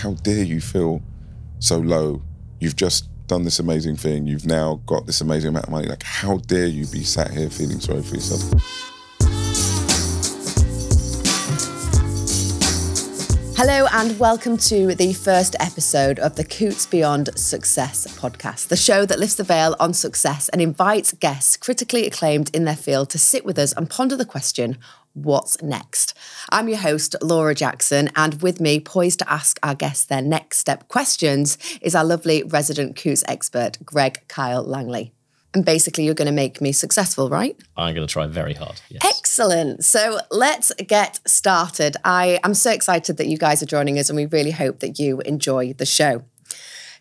how dare you feel so low? You've just done this amazing thing. You've now got this amazing amount of money. Like, how dare you be sat here feeling sorry for yourself? Hello, and welcome to the first episode of the Coutts Beyond Success podcast, the show that lifts the veil on success and invites guests critically acclaimed in their field to sit with us and ponder the question what's next? I'm your host, Laura Jackson, and with me, poised to ask our guests their next step questions, is our lovely resident Coutts expert, Greg Kyle Langley. And basically, you're going to make me successful, right? I'm going to try very hard. Yes. Excellent. So let's get started. I am so excited that you guys are joining us, and we really hope that you enjoy the show.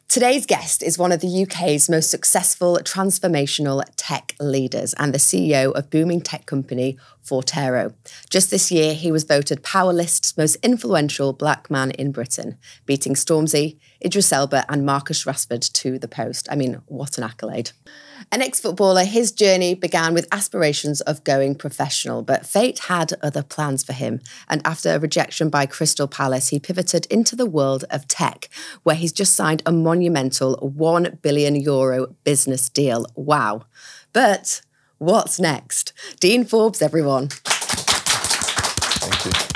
Today's guest is one of the UK's most successful transformational tech leaders and the CEO of booming tech company Forterro. Just this year, he was voted Powerlist's most influential black man in Britain, beating Stormzy, Idris Elba, and Marcus Rashford to the post. I mean, what an accolade. An ex footballer, his journey began with aspirations of going professional, but fate had other plans for him. And after a rejection by Crystal Palace, he pivoted into the world of tech, where he's just signed a monumental 1 billion euro business deal. Wow. But what's next? Dean Forbes, everyone. Thank you.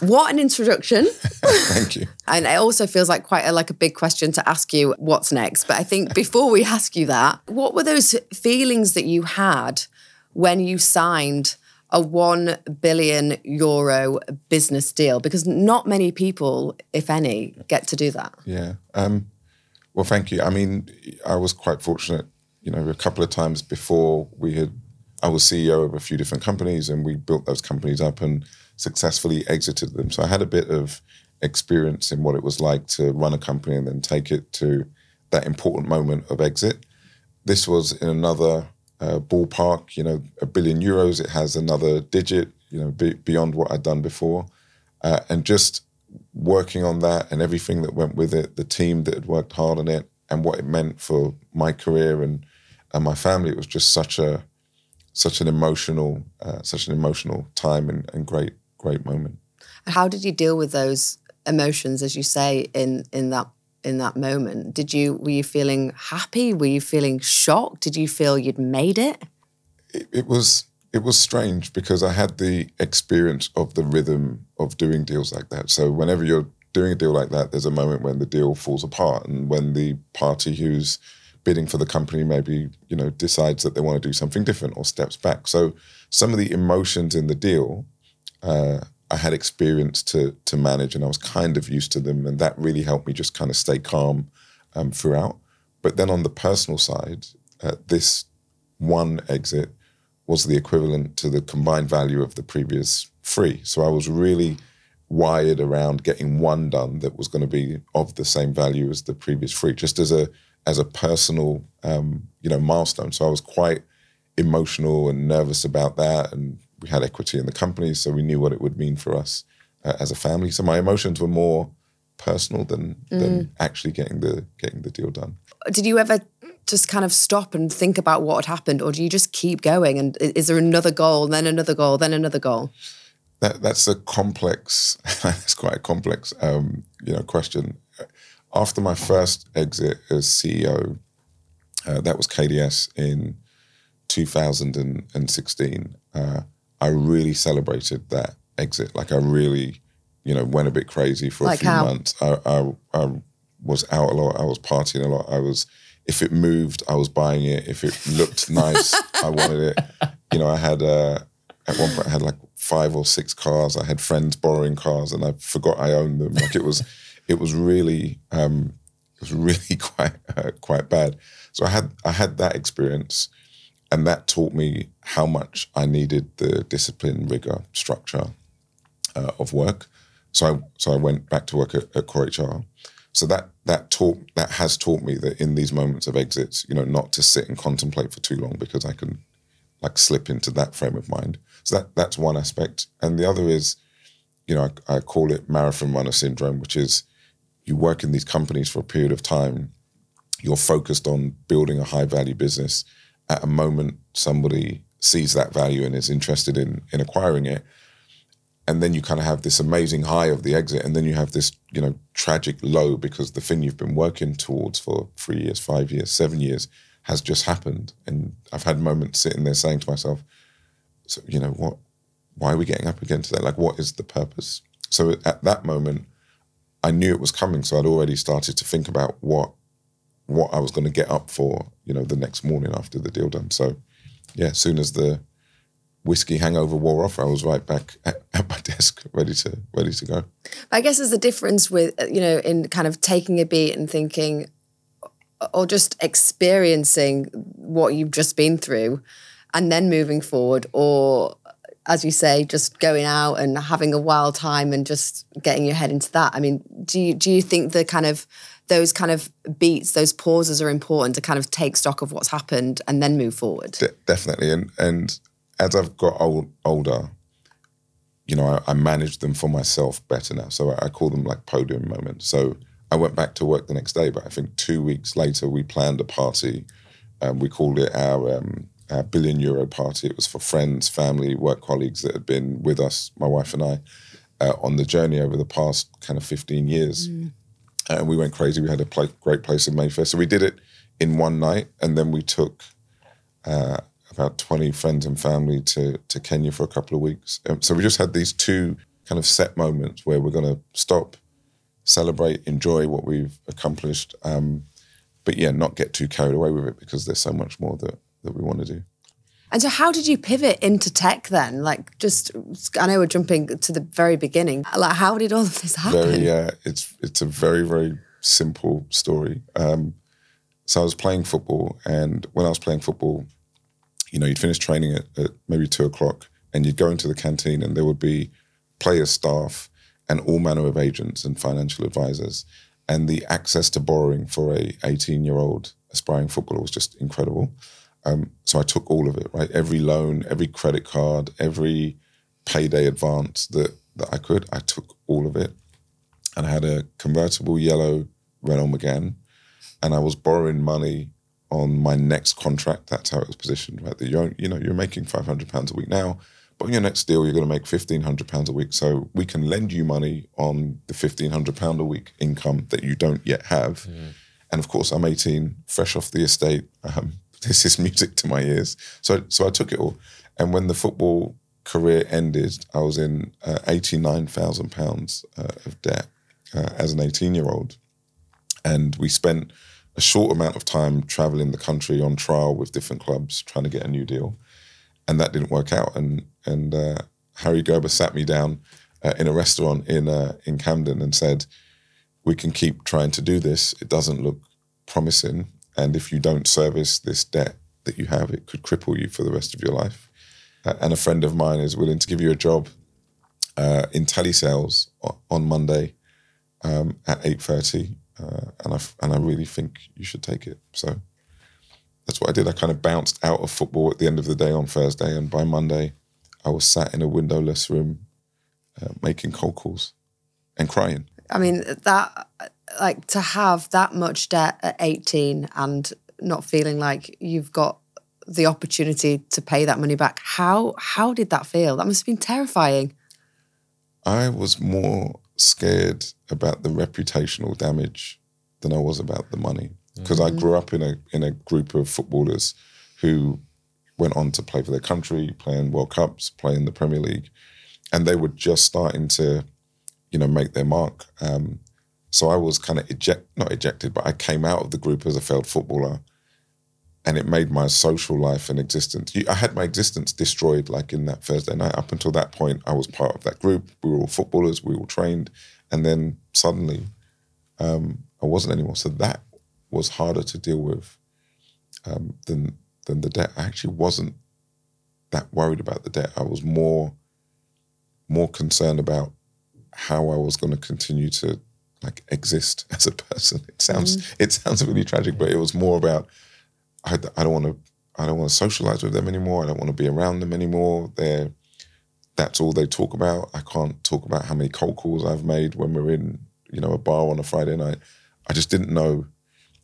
What an introduction. Thank you. And it also feels like quite a, like a big question to ask you what's next. But I think before we ask you that, what were those feelings that you had when you signed a 1 billion euro business deal? Because not many people, if any, get to do that. Yeah. Um, well, thank you. I mean, I was quite fortunate. You know, a couple of times before we had, I was CEO of a few different companies, and we built those companies up and successfully exited them. So I had a bit of experience in what it was like to run a company and then take it to that important moment of exit. This was in another uh, ballpark, you know, a billion euros. It has another digit, you know, be, beyond what I'd done before. Uh, and just working on that and everything that went with it, the team that had worked hard on it, and what it meant for my career and and my family. It was just such a such an emotional uh, such an emotional time and, and great great moment. How did you deal with those emotions, as you say, in in that in that moment? Did you were you feeling happy? Were you feeling shocked? Did you feel you'd made it? It, it was it was strange because I had the experience of the rhythm of doing deals like that. So whenever you're doing a deal like that, there's a moment when the deal falls apart, and when the party who's bidding for the company maybe you know decides that they want to do something different or steps back. So some of the emotions in the deal uh, I had experience to to manage, and I was kind of used to them, and that really helped me just kind of stay calm um, throughout. But then on the personal side, uh, this one exit was the equivalent to the combined value of the previous three. So I was really wired around getting one done that was going to be of the same value as the previous three, just as a as a personal um, you know milestone. So I was quite emotional and nervous about that, and we had equity in the company, so we knew what it would mean for us uh, as a family. So my emotions were more personal than mm. than actually getting the getting the deal done. Did you ever just kind of stop and think about what had happened, or do you just keep going? And is there another goal, then another goal, then another goal? That that's a complex. That's quite a complex, um, you know, question. After my first exit as CEO, uh, that was KDS in 2016. Uh, I really celebrated that exit. Like I really, you know, went a bit crazy for like a few how? months. I, I, I was out a lot. I was partying a lot. I was, if it moved, I was buying it. If it looked nice, I wanted it. You know, I had uh, at one point I had like five or six cars. I had friends borrowing cars, and I forgot I owned them. Like it was, it was really, um, it was really quite uh, quite bad. So I had I had that experience and that taught me how much I needed the discipline, rigor, structure uh, of work. So I so I went back to work at, at Core HR. So that that taught that has taught me that in these moments of exits, you know, not to sit and contemplate for too long because I can like slip into that frame of mind. So that that's one aspect, and the other is, you know, I, I call it marathon runner syndrome, which is you work in these companies for a period of time, you're focused on building a high value business at a moment somebody sees that value and is interested in in acquiring it and then you kind of have this amazing high of the exit, and then you have this you know tragic low because the thing you've been working towards for three years, five years, seven years has just happened. And I've had moments sitting there saying to myself, so you know what, why are we getting up again today? Like, what is the purpose? So at that moment, I knew it was coming, so I'd already started to think about what what I was going to get up for, you know, the next morning after the deal done. So, yeah, as soon as the whiskey hangover wore off, I was right back at, at, my desk, ready to ready to go. I guess there's a difference with uh, you know in kind of taking a beat and thinking, uh, or just experiencing what you've just been through, and then moving forward, or uh, as you say, just going out and having a wild time and just getting your head into that. I mean, do you do you think the kind of those kind of beats, those pauses are important to kind of take stock of what's happened and then move forward? De- definitely, and and as I've got old, older, you know, I, I, manage them for myself better now. So I, I, call them like podium moments. So I went back to work the next day, but I think two weeks later we planned a party. Um, we called it our, um, our billion euro party. It was for friends, family, work colleagues that had been with us, my wife and I, uh, on the journey over the past kind of 15 years. Mm. And we went crazy. We had a pl- great place in Mayfair. So we did it in one night, and then we took uh, about 20 friends and family to, to Kenya for a couple of weeks. Um, so we just had these two kind of set moments where we're going to stop, celebrate, enjoy what we've accomplished. Um, but yeah, not get too carried away with it because there's so much more that, that we want to do. And so, how did you pivot into tech then? Like, just I know we're jumping to the very beginning. Like, how did all of this happen? Very, yeah, it's it's a very very simple story. Um, so I was playing football, and when I was playing football, you know, you'd finish training at, at maybe two o'clock and you'd go into the canteen and there would be player staff and all manner of agents and financial advisors. And the access to borrowing for a 18 year old aspiring footballer was just incredible. Um, so I took all of it, right? Every loan, every credit card, every payday advance that, that I could, I took all of it. And I had a convertible yellow Renault Megane, and I was borrowing money on my next contract. That's how it was positioned. Right, that you're you know you're making five hundred pounds a week now, but on your next deal you're going to make fifteen hundred pounds a week. So we can lend you money on the fifteen hundred pound a week income that you don't yet have. Mm. And of course, I'm 18, fresh off the estate. Um, this is music to my ears. So so I took it all. And when the football career ended, I was in uh, eighty nine thousand uh, pounds of debt uh, as an eighteen year old, and we spent a short amount of time traveling the country on trial with different clubs trying to get a new deal, and that didn't work out. And and uh, Harry Gerber sat me down uh, in a restaurant in uh, in Camden and said, "We can keep trying to do this. It doesn't look promising, and if you don't service this debt that you have, it could cripple you for the rest of your life." Uh, and a friend of mine is willing to give you a job uh, in telesales on Monday um, at eight thirty uh, and I and I really think you should take it. So that's what I did. I kind of bounced out of football at the end of the day on Thursday, and by Monday, I was sat in a windowless room uh, making cold calls and crying. I mean that like to have that much debt at 18 and not feeling like you've got the opportunity to pay that money back. How how did that feel? That must have been terrifying. I was more scared about the reputational damage than I was about the money because mm-hmm. I grew up in a in a group of footballers who went on to play for their country, playing World Cups, playing the Premier League, and they were just starting to, you know, make their mark. Um, so I was kind of eject not ejected, but I came out of the group as a failed footballer, and it made my social life and existence. I had my existence destroyed, like in that Thursday night. Up until that point, I was part of that group. We were all footballers. We all trained, and then suddenly, um, I wasn't anymore. So that was harder to deal with um, than than the debt. I actually wasn't that worried about the debt. I was more more concerned about how I was going to continue to like exist as a person. It sounds mm. it sounds really tragic, but it was more about I, I don't want to I don't want to socialize with them anymore. I don't want to be around them anymore. They're that's all they talk about. I can't talk about how many cold calls I've made when we're in you know a bar on a Friday night. I just didn't know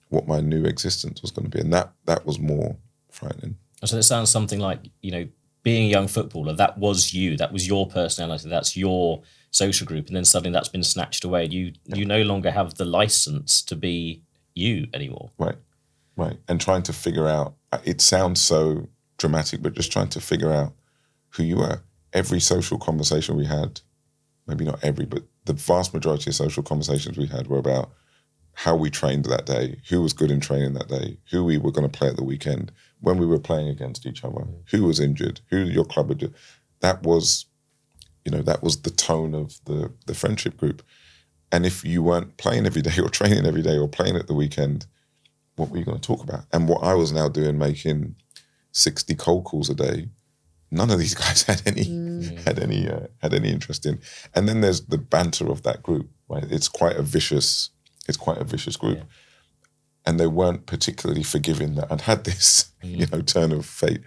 what my new existence was going to be, and that that was more frightening. So it sounds something like you know being a young footballer, that was you. That was your personality. That's your social group. And then suddenly that's been snatched away. You you no longer have the license to be you anymore. Right, right. And trying to figure out. It sounds so dramatic, but just trying to figure out who you were. Every social conversation we had, maybe not every, but the vast majority of social conversations we had were about how we trained that day, who was good in training that day, who we were going to play at the weekend, when we were playing against each other, mm. who was injured, who your club had. That was, you know, that was the tone of the the friendship group. And if you weren't playing every day or training every day or playing at the weekend, what were you going to talk about? And what I was now doing, making sixty cold calls a day, none of these guys had any mm. had any uh, had any interest in. And then there's the banter of that group. Right, it's quite a vicious it's quite a vicious group. Yeah. And they weren't particularly forgiving that I'd had this, mm. you know, turn of fate.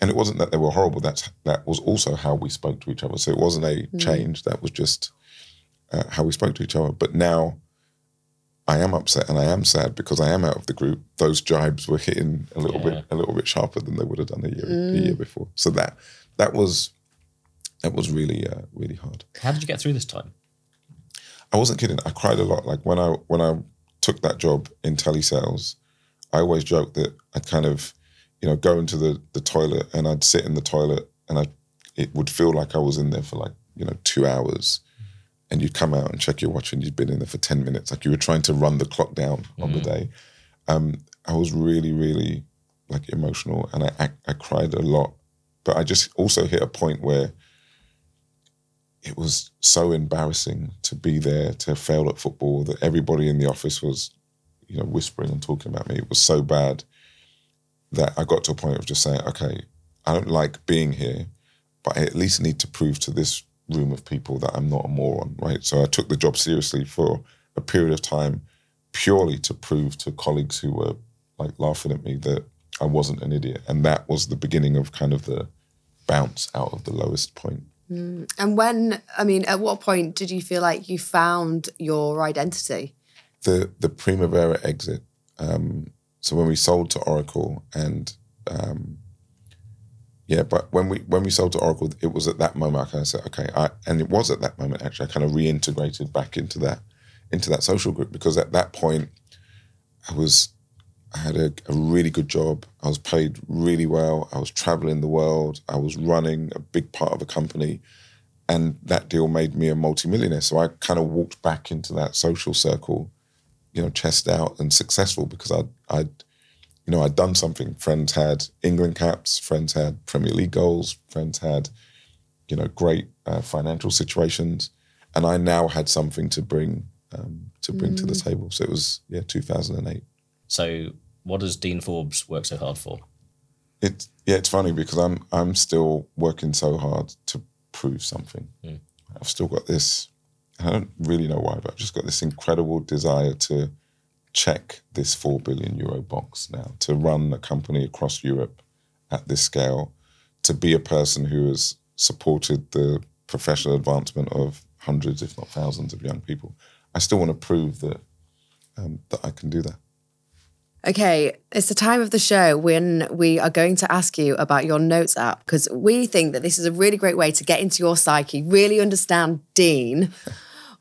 And it wasn't that they were horrible. That's that was also how we spoke to each other. So it wasn't a mm. change. That was just uh, how we spoke to each other. But now I am upset and I am sad because I am out of the group. Those jibes were hitting a little yeah. bit a little bit sharper than they would have done a year mm. a year before. So that that was that was really uh, really hard. How did you get through this time? I wasn't kidding. I cried a lot. Like when I when I took that job in telesales, I always joked that I'd kind of, you know, go into the the toilet and I'd sit in the toilet and I it would feel like I was in there for like you know two hours, and you'd come out and check your watch and you'd been in there for ten minutes, like you were trying to run the clock down on mm. the day. Um, I was really really like emotional and I, I I cried a lot, but I just also hit a point where it was so embarrassing to be there to failed at football that everybody in the office was, you know, whispering and talking about me. It was so bad that I got to a point of just saying, okay, I don't like being here, but I at least need to prove to this room of people that I'm not a moron, right? So I took the job seriously for a period of time purely to prove to colleagues who were like laughing at me that I wasn't an idiot. And that was the beginning of kind of the bounce out of the lowest point. Mm. And when, I mean, at what point did you feel like you found your identity? The the Primavera exit. Um, so when we sold to Oracle, and um, yeah, but when we when we sold to Oracle, it was at that moment I kind of said, okay, I, and it was at that moment actually I kind of reintegrated back into that into that social group because at that point I was I had a, a, really good job. I was paid really well. I was traveling the world. I was running a big part of a company. And that deal made me a multimillionaire. So I kind of walked back into that social circle, you know, chest out and successful because I'd, I'd, you know, I'd done something. Friends had England caps, friends had Premier League goals, friends had, you know, great uh, financial situations. And I now had something to bring um, to bring mm. to the mm. table. So it was, yeah, 2008. So what does Dean Forbes work so hard for? It's yeah, it's funny because I'm I'm still working so hard to prove something. Mm. I've still got this. I don't really know why, but I've just got this incredible desire to check this four billion euro box now to run a company across Europe at this scale, to be a person who has supported the professional advancement of hundreds, if not thousands, of young people. I still want to prove that um, that I can do that. Okay, it's the time of the show when we are going to ask you about your notes app because we think that this is a really great way to get into your psyche, really understand Dean.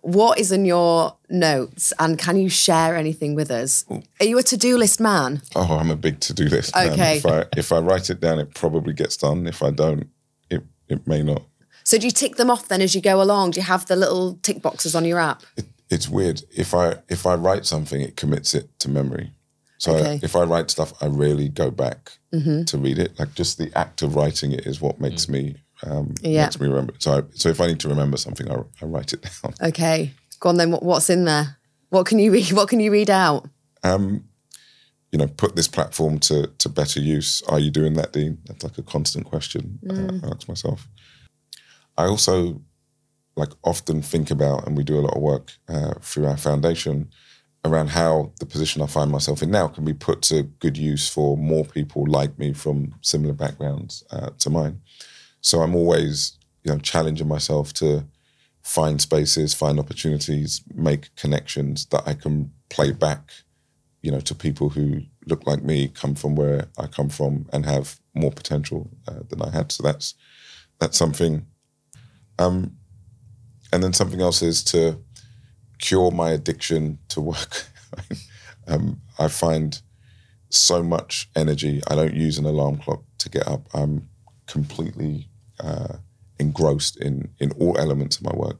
what is in your notes and can you share anything with us? Are you a to-do list man? Oh, I'm a big to-do list man. Okay. If I if I write it down, it probably gets done. If I don't, it it may not. So do you tick them off then as you go along? Do you have the little tick boxes on your app? It, it's weird. If I if I write something, it commits it to memory. So okay. I, if I write stuff, I rarely go back mm-hmm. to read it. Like just the act of writing it is what makes mm. me um, yeah. makes me remember. So I, so if I need to remember something, I, I write it down. Okay, go on then. What, what's in there? What can you read? What can you read out? Um, you know, put this platform to to better use. Are you doing that, Dean? That's like a constant question mm. I ask myself. I also like often think about, and we do a lot of work uh, through our foundation around how the position I find myself in now can be put to good use for more people like me from similar backgrounds uh, to mine. So I'm always, you know, challenging myself to find spaces, find opportunities, make connections that I can play back, you know, to people who look like me, come from where I come from, and have more potential uh, than I had. So that's that's something. Um, and then something else is to cure my addiction to work. um, I find so much energy. I don't use an alarm clock to get up. I'm completely uh, engrossed in in all elements of my work.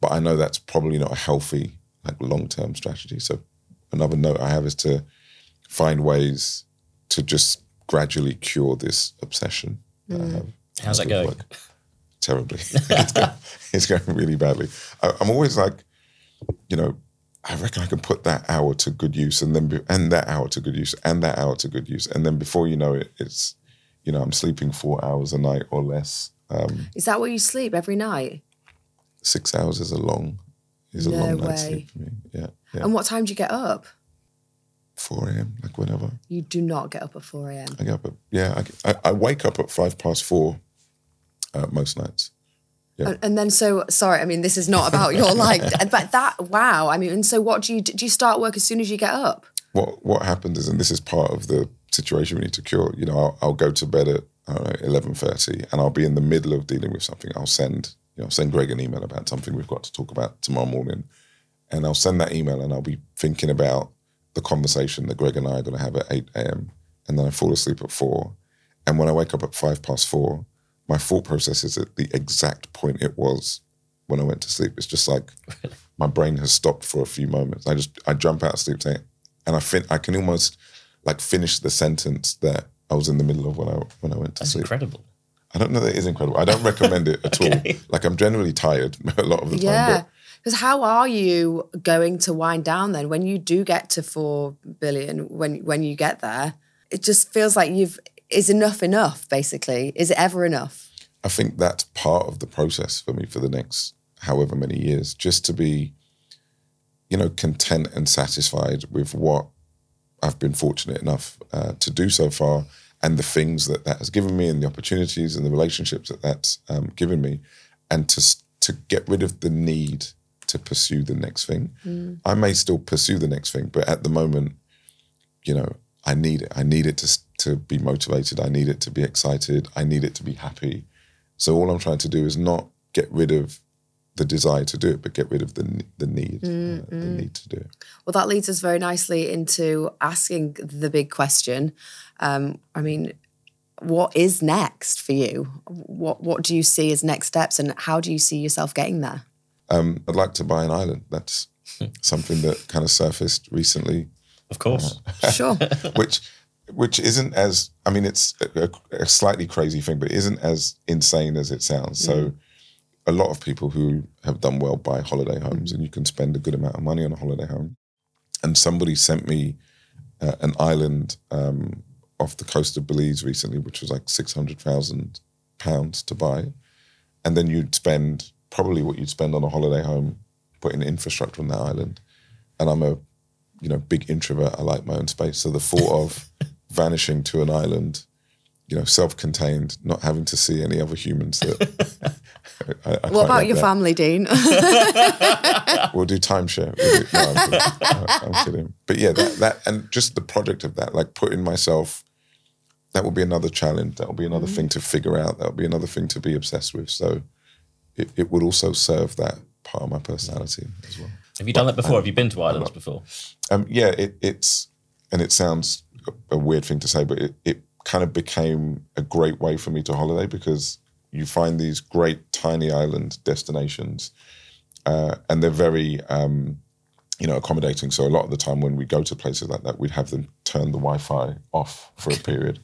But I know that's probably not a healthy, like long term strategy. So another note I have is to find ways to just gradually cure this obsession. that I have How's that going? work. Terribly. it's, going, it's going really badly. I, I'm always like, you know, I reckon I can put that hour to good use, and then be, and that hour to good use, and that hour to good use, and then before you know it, it's, you know, I'm sleeping four hours a night or less. Um, Is that where you sleep every night? six hours is a long, is a long way. night's sleep for me. Yeah, yeah. And what time do you get up? 4 a.m. like whenever You do not get up at 4 a.m. I get up. At, yeah, I, I, I wake up at five past four uh, most nights. Yeah. And, and then, so sorry, I mean, this is not about your like, but that, wow. I mean, and so what do you do? You start work as soon as you get up? what what happens is, and this is part of the situation we need to cure. You know, I'll, I'll go to bed at eleven thirty, and I'll be in the middle of dealing with something. I'll send you know send Greg an email about something we've got to talk about tomorrow morning, and I'll send that email, and I'll be thinking about the conversation that Greg and I are going to have at eight a.m. And then I fall asleep at four, and when I wake up at five past four, my thought process is at the exact point it was when I went to sleep. It's just like my brain has stopped for a few moments. I just I jump out of sleep saying, and I fin- I can almost like finish the sentence that I was in the middle of when I when I went to That's sleep. incredible. I don't know that it is incredible. I don't recommend it at all. Like I'm generally tired a lot of the time. Yeah. Because how are you going to wind down then when you do get to 4 billion, when, when you get there? It just feels like you've, is enough enough, basically? Is it ever enough? I think that's part of the process for me for the next however many years, just to be, you know, content and satisfied with what I've been fortunate enough uh, to do so far, and the things that that has given me, and the opportunities and the relationships that that's um, given me, and to to get rid of the need to pursue the next thing. I may still pursue the next thing, but at the moment, you know, I need it. I need it to to be motivated. I need it to be excited. I need it to be happy. So all I'm trying to do is not get rid of the desire to do it, but get rid of the the need, uh, the need to do it. Well, that leads us very nicely into asking the big question. Um, I mean, what is next for you? What What do you see as next steps, and how do you see yourself getting there? Um, I'd like to buy an island. That's something that kind of surfaced recently, Of course. Sure. which which isn't as I mean, it's a, a slightly crazy thing, but it isn't as insane as it sounds. So. A lot of people who have done well buy holiday homes, and you can spend a good amount of money on a holiday home. And somebody sent me uh, an island um, off the coast of Belize recently, which was like six hundred thousand pounds to buy, and then you'd spend probably what you'd spend on a holiday home putting infrastructure on that island. And I'm a, you know, big introvert. I like my own space, so the thought of vanishing to an island, you know, self-contained, not having to see any other humans. That I, I what about like your that. family, Dean? We'll do timeshare. We'll do, no, I'm, kidding. I'm kidding. But yeah, that, that and just the project of that, like putting myself, that will be another challenge. That will be another thing to figure out. That will be another thing to be obsessed with. So it, it would also serve that part of my personality as well. Have you done that before? Have you been to islands before? Um, yeah, it, it's and it sounds a weird thing to say, but it, it kind of became a great way for me to holiday because you find these great tiny island destinations, uh, and they're very um, you know accommodating. So a lot of the time when we go to places like that, we'd have them turn the Wi-Fi off for a period.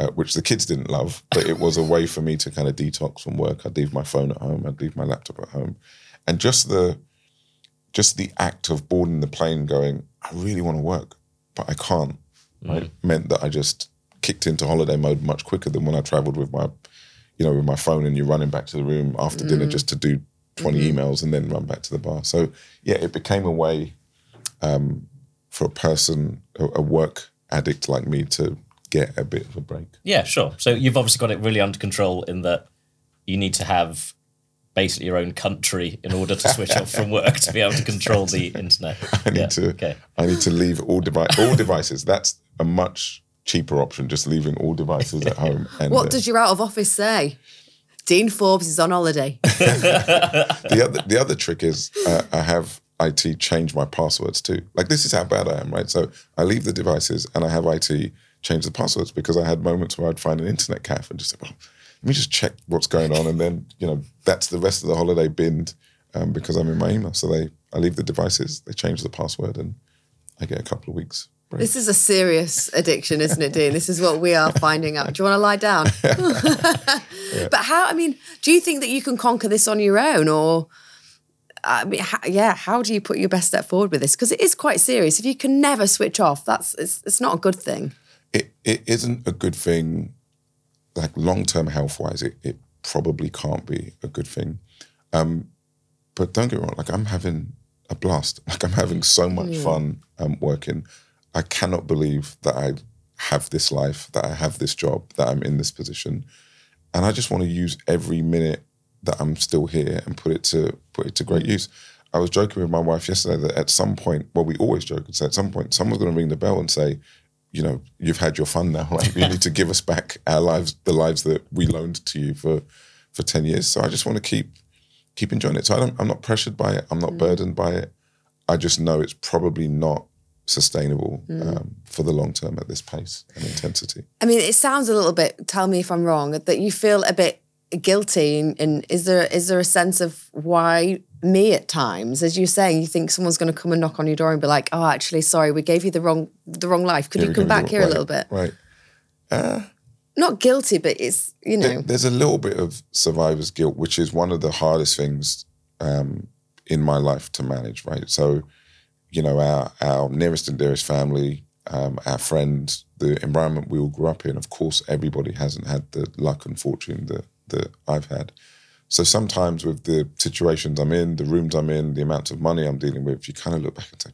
Uh, which the kids didn't love, but it was a way for me to kind of detox from work. I'd leave my phone at home, I'd leave my laptop at home, and just the just the act of boarding the plane going, I really want to work, but I can't, Mm. right? Meant that I just kicked into holiday mode much quicker than when I traveled with my, you know, with my phone and you're running back to the room after dinner mm. just to do 20 mm-hmm. emails and then run back to the bar. So yeah, it became a way um, for a person, a, a work addict like me to get a bit of a break. Yeah, sure. So you've obviously got it really under control in that you need to have basically your own country in order to switch off from work to be able to control the internet. I need Yeah, to Okay. I need to leave all device all devices. That's a much cheaper option, just leaving all devices at home. And What does your out of office say? Dean Forbes is on holiday. the other the other trick is uh, I have IT change my passwords too. Like this is how bad I am, right? So I leave the devices and I have IT change the passwords because I had moments where I'd find an internet cafe and just say, well, let me just check what's going on, and then you know that's the rest of the holiday binned um, because I'm in my email. So they I leave the devices, they change the password, and I get a couple of weeks. This is a serious addiction, isn't it, Dean? This is what we are finding out. Do you want to lie down? But how, I mean, do you think that you can conquer this on your own or? I mean, how, yeah. How do you put your best step forward with this? Because it is quite serious. If you can never switch off, that's it's, it's not a good thing. it, it isn't a good thing like long term health wise it, it probably can't be a good thing um, but don't get me wrong like i'm having a blast like i'm having so much fun um, working i cannot believe that i have this life that i have this job that i'm in this position and i just want to use every minute that i'm still here and put it to put it to great use i was joking with my wife yesterday that at some point well we always joke and say at some point someone's going to ring the bell and say you know, you've had your fun now. Like you need to give us back our lives, the lives that we loaned to you for for ten years. So I just want to keep keep enjoying it. So I don't, I'm not pressured by it. I'm not mm. burdened by it. I just know it's probably not sustainable um, for the long term at this pace and intensity. I mean, it sounds a little bit. Tell me if I'm wrong. That you feel a bit guilty, and, and is there is there a sense of why me at times, as you're saying, you think someone's going to come and knock on your door and be like, "Oh, actually, sorry, we gave you the wrong the wrong life. Could Yeah, you come back here a little bit?" Right. Not guilty, but it's you know. There- There's a little bit of survivor's guilt, which is one of the hardest things um, in my life to manage, right? So, you know, our our nearest and dearest family, um, our friends, the environment we all grew up in. Of course, everybody hasn't had the luck and fortune that that I've had. So sometimes with the situations I'm in, the rooms I'm in, the amounts of money I'm dealing with, you kind of look back and say,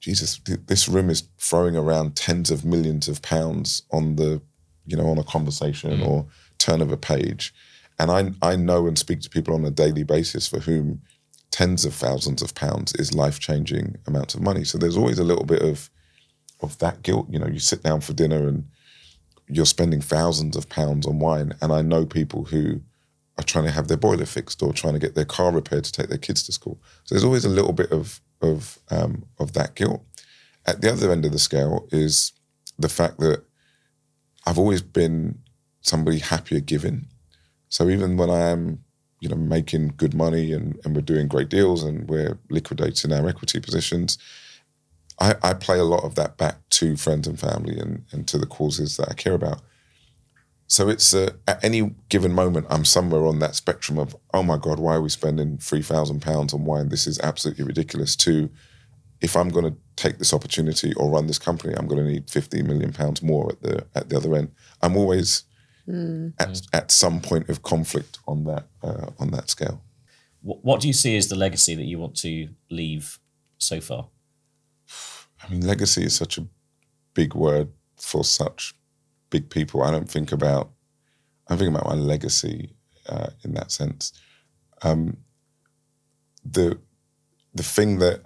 Jesus, this room is throwing around tens of millions of pounds on the, you know, on a conversation or turn of a page. And I, I know and speak to people on a daily basis for whom tens of thousands of pounds is life changing amounts of money. So there's always a little bit of, of that guilt. You know, you sit down for dinner and you're spending thousands of pounds on wine. And I know people who are trying to have their boiler fixed or trying to get their car repaired to take their kids to school. So there's always a little bit of of um, of that guilt. At the other end of the scale is the fact that I've always been somebody happier giving. So even when I am, you know, making good money and, and we're doing great deals and we're liquidating our equity positions, I, I play a lot of that back to friends and family and, and to the causes that I care about. So it's uh, at any given moment, I'm somewhere on that spectrum of, oh my God, why are we spending three thousand pounds on wine? This is absolutely ridiculous. To, if I'm going to take this opportunity or run this company, I'm going to need fifteen million pounds more at the at the other end. I'm always at at some point of conflict on that uh, on that scale. What, what do you see as the legacy that you want to leave so far? I mean, legacy is such a big word for such big people. I don't think about I'm thinking about my legacy uh, in that sense. Um, the the thing that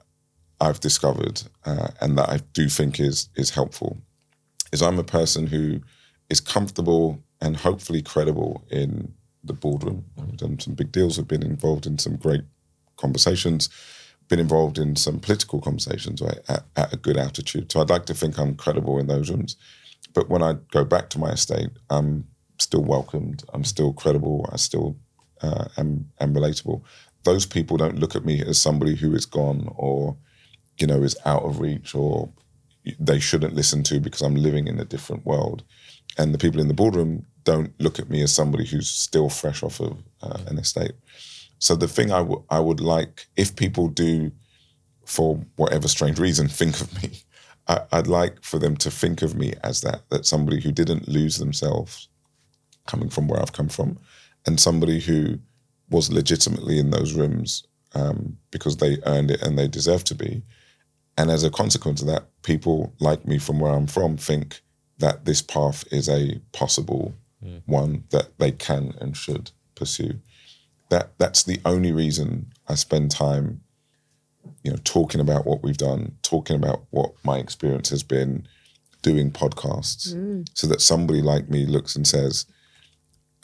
I've discovered uh, and that I do think is is helpful is I'm a person who is comfortable and hopefully credible in the boardroom. I've done some big deals. I've been involved in some great conversations. Been involved in some political conversations right, at, at a good altitude. So I'd like to think I'm credible in those rooms. But when I go back to my estate, I'm still welcomed. I'm still credible. I still uh, am, am relatable. Those people don't look at me as somebody who is gone or, you know, is out of reach or they shouldn't listen to because I'm living in a different world. And the people in the boardroom don't look at me as somebody who's still fresh off of uh, an estate. So the thing I would I would like, if people do, for whatever strange reason, think of me, I, I'd like for them to think of me as that, that somebody who didn't lose themselves coming from where I've come from, and somebody who was legitimately in those rooms um, because they earned it and they deserve to be. And as a consequence of that, people like me from where I'm from think that this path is a possible hmm. one that they can and should pursue. That that's the only reason I spend time, you know, talking about what we've done, talking about what my experience has been, doing podcasts hmm. so that somebody like me looks and says,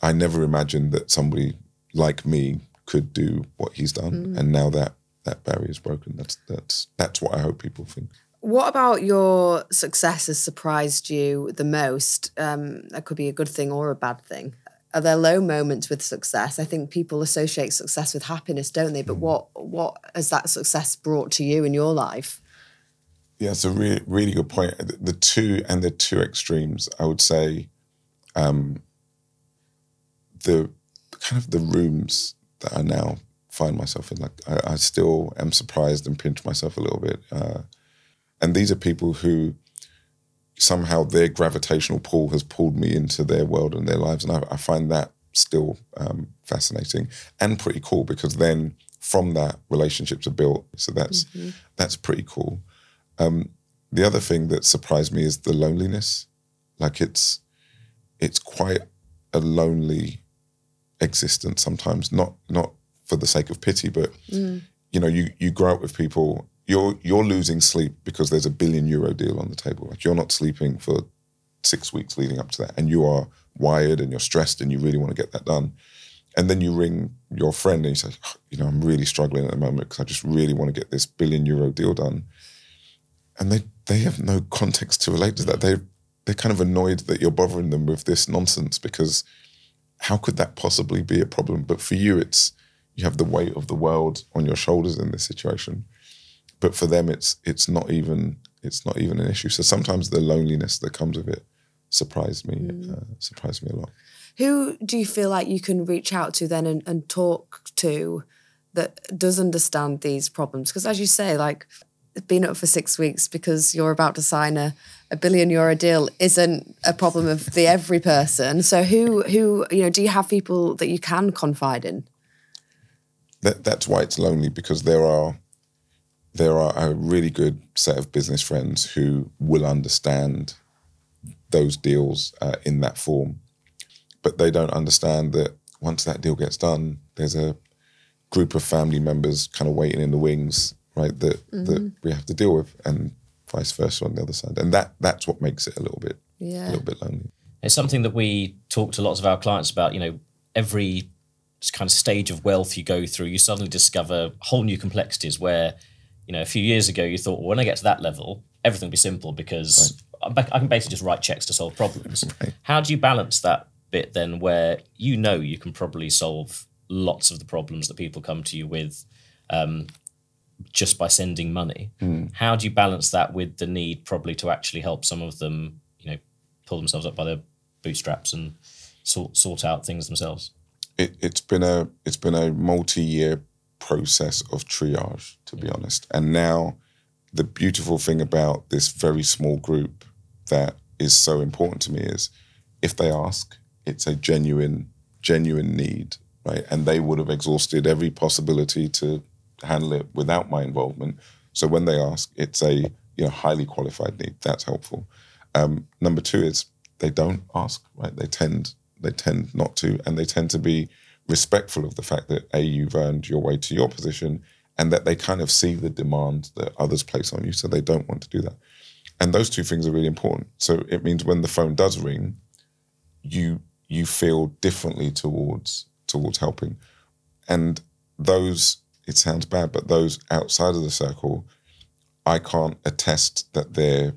I never imagined that somebody like me could do what he's done. Hmm. And now that that barrier is broken. That's that's that's what I hope people think. What about your success has surprised you the most? Um, that could be a good thing or a bad thing. Are there low moments with success? I think people associate success with happiness, don't they? But what what has that success brought to you in your life? Yeah, it's a really really good point. The, the two and the two extremes, I would say, um, the kind of the rooms that I now find myself in, like I, I still am surprised and pinch myself a little bit. Uh, and these are people who somehow their gravitational pull has pulled me into their world and their lives, and I, I find that still um, fascinating and pretty cool because then from that relationships are built. So that's that's pretty cool. Um, the other thing that surprised me is the loneliness. Like it's it's quite a lonely existence sometimes. Not not for the sake of pity, but you know, you you grow up with people. You're you're losing sleep because there's a billion euro deal on the table. Like you're not sleeping for six weeks leading up to that, and you are wired and you're stressed and you really want to get that done. And then you ring your friend and you say, "Oh, you know, I'm really struggling at the moment because I just really want to get this billion euro deal done. And they they have no context to relate to that. They they're kind of annoyed that you're bothering them with this nonsense because how could that possibly be a problem? But for you, it's you have the weight of the world on your shoulders in this situation. But for them, it's it's not even it's not even an issue. So sometimes the loneliness that comes with it surprised me uh, surprised me a lot. Who do you feel like you can reach out to then and, and talk to that does understand these problems? Because as you say, like being up for six weeks because you're about to sign a, a billion euro deal isn't a problem of the every person. So who who you know do you have people that you can confide in? that that's why it's lonely because there are there are a really good set of business friends who will understand those deals uh, in that form, but they don't understand that once that deal gets done, there's a group of family members kind of waiting in the wings, right? That that we have to deal with, and vice versa on the other side, and that that's what makes it a little bit Yeah. a little bit lonely. It's something that we talk to lots of our clients about. You know, every kind of stage of wealth you go through, you suddenly discover whole new complexities where, you know, a few years ago you thought, well, when I get to that level, everything will be simple because I I can basically just write checks to solve problems. How do you balance that bit then where you know you can probably solve lots of the problems that people come to you with um, just by sending money? How do you balance that with the need probably to actually help some of them, you know, pull themselves up by their bootstraps and sort sort out things themselves? it, it's been a it's been a multi-year process of triage to be honest. And now the beautiful thing about this very small group that is so important to me is if they ask it's a genuine genuine need right? And they would have exhausted every possibility to handle it without my involvement. So when they ask it's a you know highly qualified need. That's helpful. Um, number two is they don't ask right? They tend they tend not to and they tend to be respectful of the fact that a you've earned your way to your position and that they kind of see the demand that others place on you so they don't want to do that. And those two things are really important. So it means when the phone does ring you you feel differently towards towards helping. And those it sounds bad but those outside of the circle i can't attest that their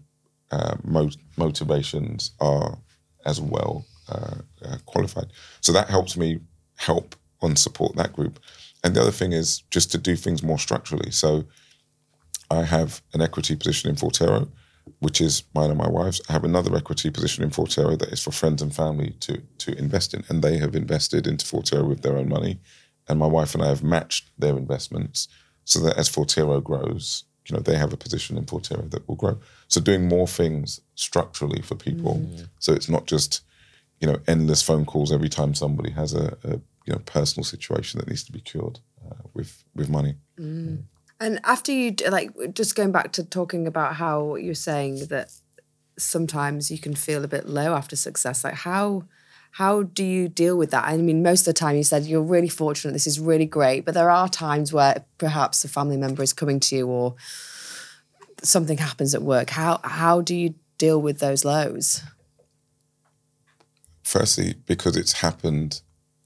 uh, mo- motivations are as well uh, uh, qualified. So that helps me help and support that group. And the other thing is just to do things more structurally. So i have an equity position in Forterro which is mine and my wife's. I have another equity position in Forterro that is for friends and family to to invest in, and they have invested into Forterro with their own money, and my wife and I have matched their investments so that as Forterro grows, you know they have a position in Forterro that will grow. So doing more things structurally for people, mm. so it's not just you know endless phone calls every time somebody has a, a you know personal situation that needs to be cured uh, with with money. And after you like just going back to talking about how you're saying that sometimes you can feel a bit low after success, like how how do you deal with that? I mean, most of the time you said you're really fortunate, this is really great, but there are times where perhaps a family member is coming to you or something happens at work. How how do you deal with those lows? Firstly, because it's happened,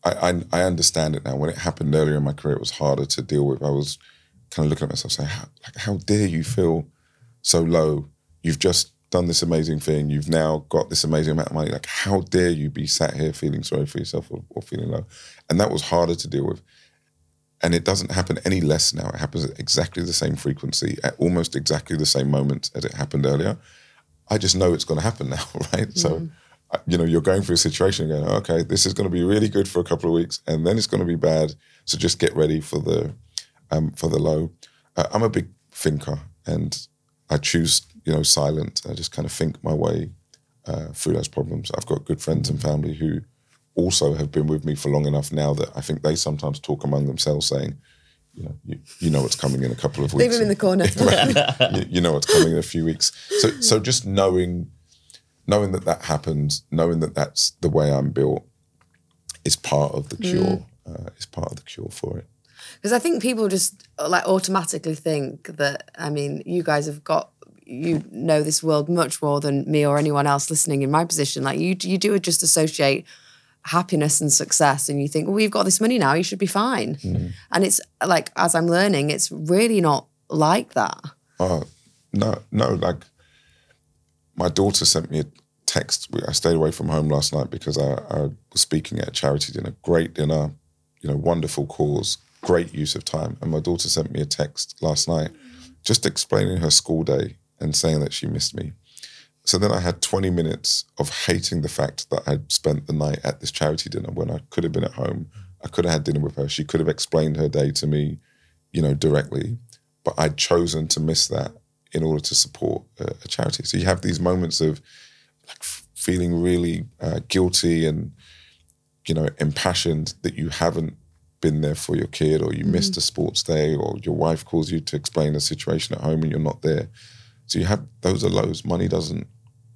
I, I I understand it now. When it happened earlier in my career, it was harder to deal with. I was kind of looking at myself saying, how, like, how dare you feel so low? You've just done this amazing thing. You've now got this amazing amount of money. Like, how dare you be sat here feeling sorry for yourself or, or feeling low? And that was harder to deal with. And it doesn't happen any less now. It happens at exactly the same frequency, at almost exactly the same moment as it happened earlier. I just know it's going to happen now, right? So, uh, you know, you're going through a situation going, okay, this is going to be really good for a couple of weeks, and then it's going to be bad. So just get ready for the um, for the low. Uh, I'm a big thinker, and I choose, you know, silent. I just kind of think my way uh, through those problems. I've got good friends and family who also have been with me for long enough now that I think they sometimes talk among themselves, saying, you know, you, you know what's coming in a couple of weeks. Leave him in the corner. Right. you, you know what's coming in a few weeks. So, so just knowing, knowing that that happens, knowing that that's the way I'm built, is part of the mm. cure. Uh, is part of the cure for it. Because I think people just uh, like automatically think that, I mean, you guys have got, you know this world much more than me or anyone else listening in my position. Like you, you do just associate happiness and success and you think, well, you've got this money now, you should be fine. Mm-hmm. And it's like, as I'm learning, it's really not like that. Oh no, no! Like my daughter sent me a text. I stayed away from home last night because I, I was speaking at a charity dinner. Great dinner, you know, wonderful cause, great use of time. And my daughter sent me a text last night, just explaining her school day and saying that she missed me. So then I had 20 minutes of hating the fact that I'd spent the night at this charity dinner when I could have been at home. I could have had dinner with her. She could have explained her day to me, you know, directly. But I'd chosen to miss that in order to support a, a charity. So you have these moments of like f- feeling really uh, guilty and, you know, impassioned that you haven't been there for your kid or you missed a sports day or your wife calls you to explain a situation at home and you're not there. So you have those are lows. Money doesn't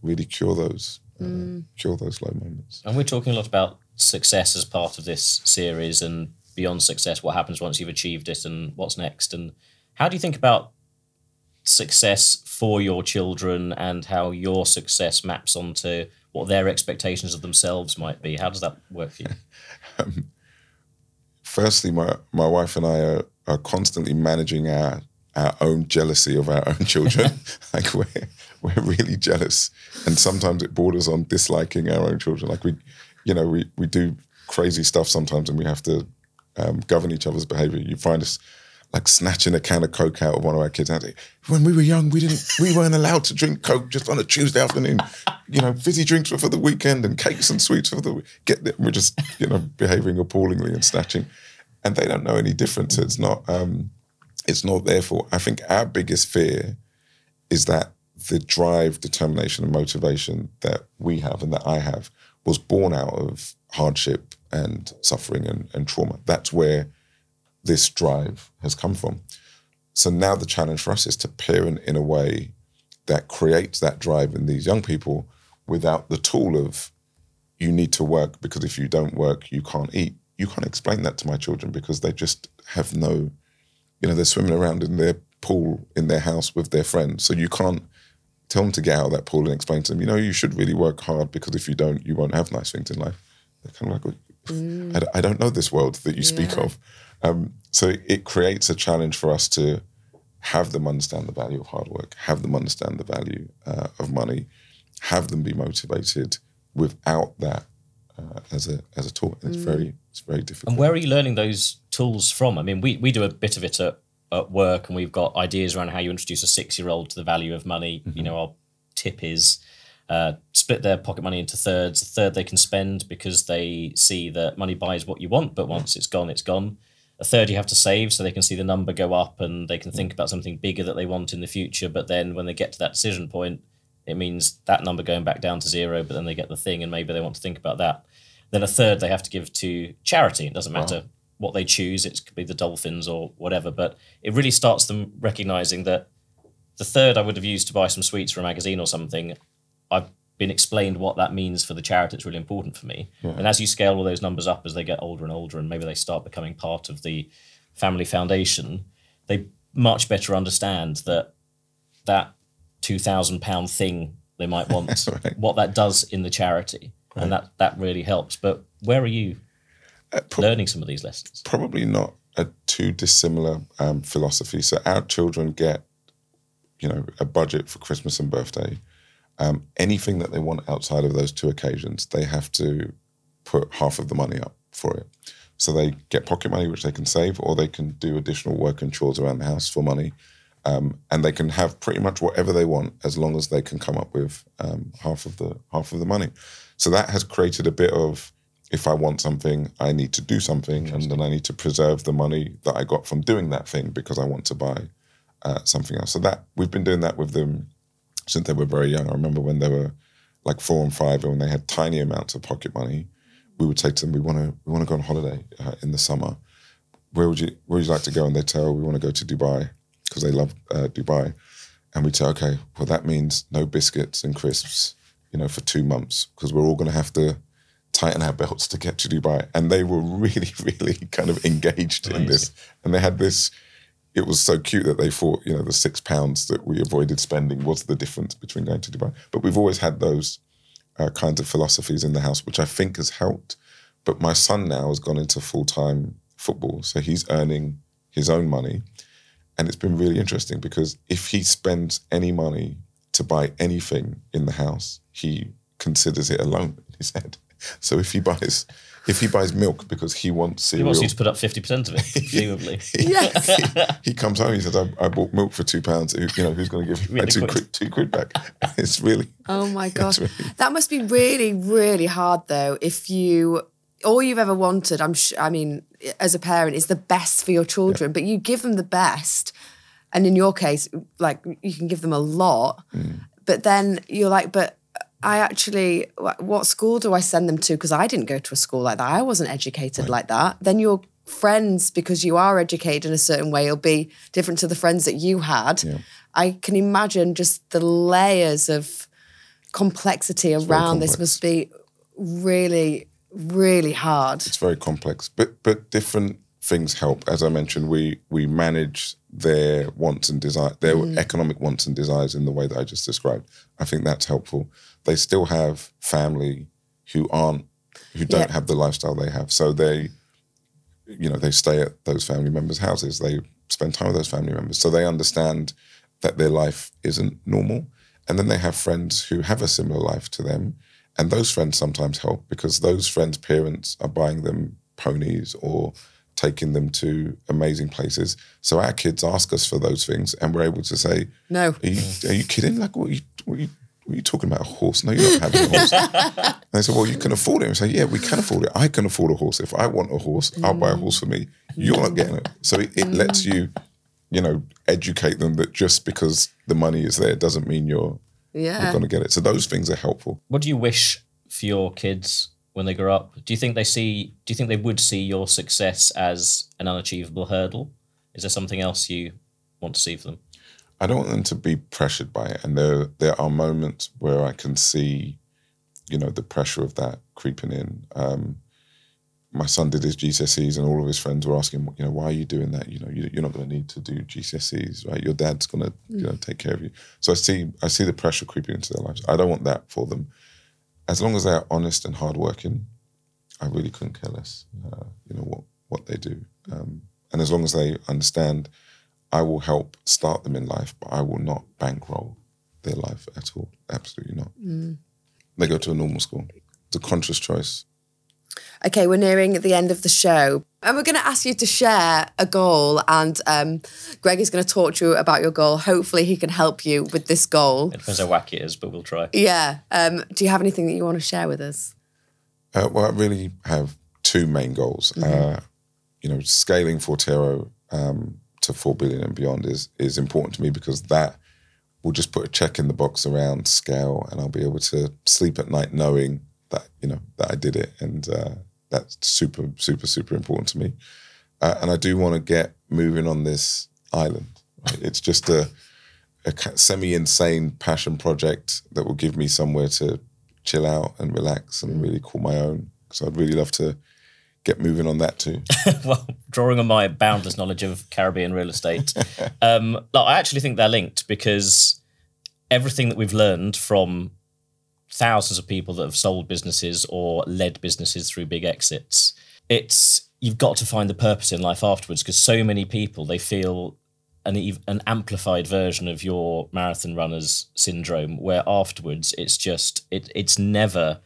really cure those uh, cure those low moments. And we're talking a lot about success as part of this series and beyond success, what happens once you've achieved it and what's next. And how do you think about success for your children and how your success maps onto what their expectations of themselves might be? How does that work for you? Firstly, my my wife and I are, are constantly managing our our own jealousy of our own children. like we're we're really jealous, and sometimes it borders on disliking our own children. Like we, you know, we we do crazy stuff sometimes, and we have to um, govern each other's behavior. You find us like snatching a can of Coke out of one of our kids. And When we were young, we didn't, we weren't allowed to drink Coke just on a Tuesday afternoon. You know, fizzy drinks were for the weekend and cakes and sweets for the. Get we're just, you know, behaving appallingly and snatching, and they don't know any difference. It's not, um, it's not their fault. I think our biggest fear is that the drive, determination, and motivation that we have and that I have was born out of hardship and suffering and, and trauma. That's where this drive has come from. So now the challenge for us is to parent in a way that creates that drive in these young people without the tool of you need to work because if you don't work, you can't eat. You can't explain that to my children because they just have no, you know, they're swimming around in their pool in their house with their friends. So you can't tell them to get out of that pool and explain to them, you know, you should really work hard because if you don't, you won't have nice things in life. They're kind of like, I, I don't know this world that you speak Yeah. of. Um, so it creates a challenge for us to have them understand the value of hard work, have them understand the value uh, of money, have them be motivated without that uh, as a as a tool. And it's very it's very difficult. And where are you learning those tools from? I mean, we, we do a bit of it at, at work and we've got ideas around how you introduce a six year old to the value of money. You know, our tip is uh, split their pocket money into thirds. A third they can spend because they see that money buys what you want, but once it's gone, it's gone. A third you have to save so they can see the number go up and they can think about something bigger that they want in the future. But then when they get to that decision point, it means that number going back down to zero, but then they get the thing and maybe they want to think about that. Then a third they have to give to charity. It doesn't matter what they choose, it could be the dolphins or whatever, but it really starts them recognizing that the third I would have used to buy some sweets for a magazine or something, I've been explained what that means for the charity. It's really important for me. And as you scale all those numbers up as they get older and older, and maybe they start becoming part of the family foundation, they much better understand that that two thousand pound thing they might want, Right. what that does in the charity, and that that really helps. But where are you Uh, pro- learning some of these lessons? probably not a too dissimilar um, philosophy. So our children get, you know, a budget for Christmas and birthday. Um, anything that they want outside of those two occasions, they have to put half of the money up for it. So they get pocket money, which they can save, or they can do additional work and chores around the house for money. Um, and they can have pretty much whatever they want as long as they can come up with um, half of the half of the money. So that has created a bit of if I want something, I need to do something, and then I need to preserve the money that I got from doing that thing because I want to buy uh, something else. So that we've been doing that with them since they were very young. I remember when they were like four and five, and when they had tiny amounts of pocket money, we would say to them, "We want to we want to go on holiday uh, in the summer. Where would you Where would you like to go?" And they tell, "We want to go to Dubai because they love uh, Dubai." And we'd say, "Okay, well that means no biscuits and crisps, you know, for two months because we're all going to have to." tighten our belts to get to Dubai. And they were really, really kind of engaged in this. And they had this, it was so cute that they thought, you know, the six pounds that we avoided spending was the difference between going to Dubai. But we've always had those uh, kinds of philosophies in the house, which I think has helped. But my son now has gone into full time football. So he's earning his own money. And it's been really interesting because if he spends any money to buy anything in the house, he considers it a loan in his head. So if he buys if he buys milk because he wants cereal, He wants you to put up fifty percent of it, presumably. Yes. he comes home. He says, "I, I bought milk for two pounds. You know, who's going to give me Really two quick. quid, two quid back?" It's really Oh my gosh. really- That must be really, really hard though. If you, all you've ever wanted, I'm sure, I mean, as a parent, is the best for your children, but you give them the best. And in your case, like you can give them a lot, Mm. but then you're like, but I actually, what school do I send them to? Because I didn't go to a school like that. I wasn't educated like that. Then your friends, because you are educated in a certain way, will be different to the friends that you had. I can imagine just the layers of complexity around this must be really, really hard. it's very complex. But but different things help. As I mentioned, we we manage their wants and desire, their mm. economic wants and desires in the way that I just described. I think that's helpful. They still have family who aren't who don't have the lifestyle they have, so they you know they stay at those family members' houses. They spend time with those family members, so they understand that their life isn't normal. And then they have friends who have a similar life to them, and those friends sometimes help because those friends' parents are buying them ponies or taking them to amazing places. So our kids ask us for those things, and we're able to say, No. "Are you, are you kidding? Like, what are you, what are you, what are you talking about? A horse? No, you're not having a horse." and they said, "Well, you can afford it." And we say, "Yeah, we can afford it. I can afford a horse. If I want a horse, I'll buy a mm. horse for me. You're not getting it." So it, it mm. lets you, you know, educate them that just because the money is there doesn't mean you're Yeah. you're going to get it. So those things are helpful. What do you wish for your kids when they grow up? Do you think they see? Do you think they would see your success as an unachievable hurdle? Is there something else you want to see for them? I don't want them to be pressured by it. And there there are moments where I can see, you know, the pressure of that creeping in. Um, my son did his GCSEs, and all of his friends were asking, you know, why are you doing that? You know, you, you're not going to need to do GCSEs, right? Your dad's going to, you know, take care of you. So I see I see the pressure creeping into their lives. I don't want that for them. As long as they are honest and hardworking, I really couldn't care less. Uh, you know what what they do, um, and as long as they understand I will help start them in life, but I will not bankroll their life at all. Absolutely not. They go to a normal school. It's a conscious choice. Okay, we're nearing the end of the show. And we're going to ask you to share a goal. And um, Greg is going to talk to you about your goal. Hopefully, he can help you with this goal. It depends how wacky it is, but we'll try. Yeah. Um, do you have anything that you want to share with us? Uh, well, I really have two main goals. Uh, you know, scaling Forterro um, to four billion and beyond is is important to me because that will just put a check in the box around scale, and I'll be able to sleep at night knowing that you know that I did it, and uh, that's super, super, super important to me. Uh, and I do want to get moving on this island. Right? It's just a, a semi-insane passion project that will give me somewhere to chill out and relax and really call my own. So I'd really love to get moving on that too. well, drawing on my boundless knowledge of Caribbean real estate, um, no, I actually think they're linked because everything that we've learned from thousands of people that have sold businesses or led businesses through big exits, it's you've got to find the purpose in life afterwards because so many people they feel an an amplified version of your marathon runners syndrome where afterwards it's just it it's never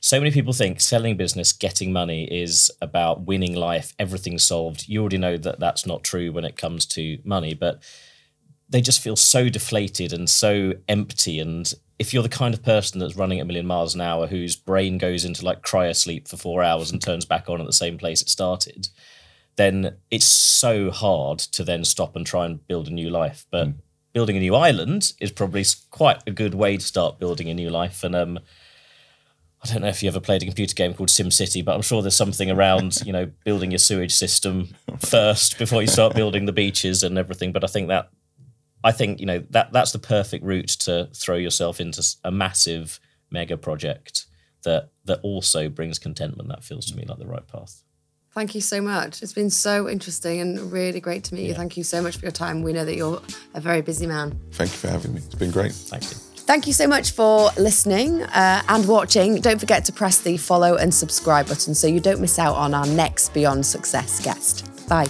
so many people think selling business getting money is about winning life everything's solved you already know that that's not true when it comes to money but they just feel so deflated and so empty and if you're the kind of person that's running at a million miles an hour whose brain goes into like cryo sleep for four hours and turns back on at the same place it started then it's so hard to then stop and try and build a new life. But mm. building a new island is probably quite a good way to start building a new life. And um, I don't know if you ever played a computer game called SimCity, but I'm sure there's something around, you know, building your sewage system first before you start building the beaches and everything. But I think that, I think, you know, that that's the perfect route to throw yourself into a massive mega project that that also brings contentment. That feels to me like the right path. Thank you so much. It's been so interesting and really great to meet you. Thank you so much for your time. We know that you're a very busy man. Thank you for having me. It's been great. Thank you. Thank you so much for listening uh, and watching. Don't forget to press the follow and subscribe button so you don't miss out on our next Beyond Success guest. Bye.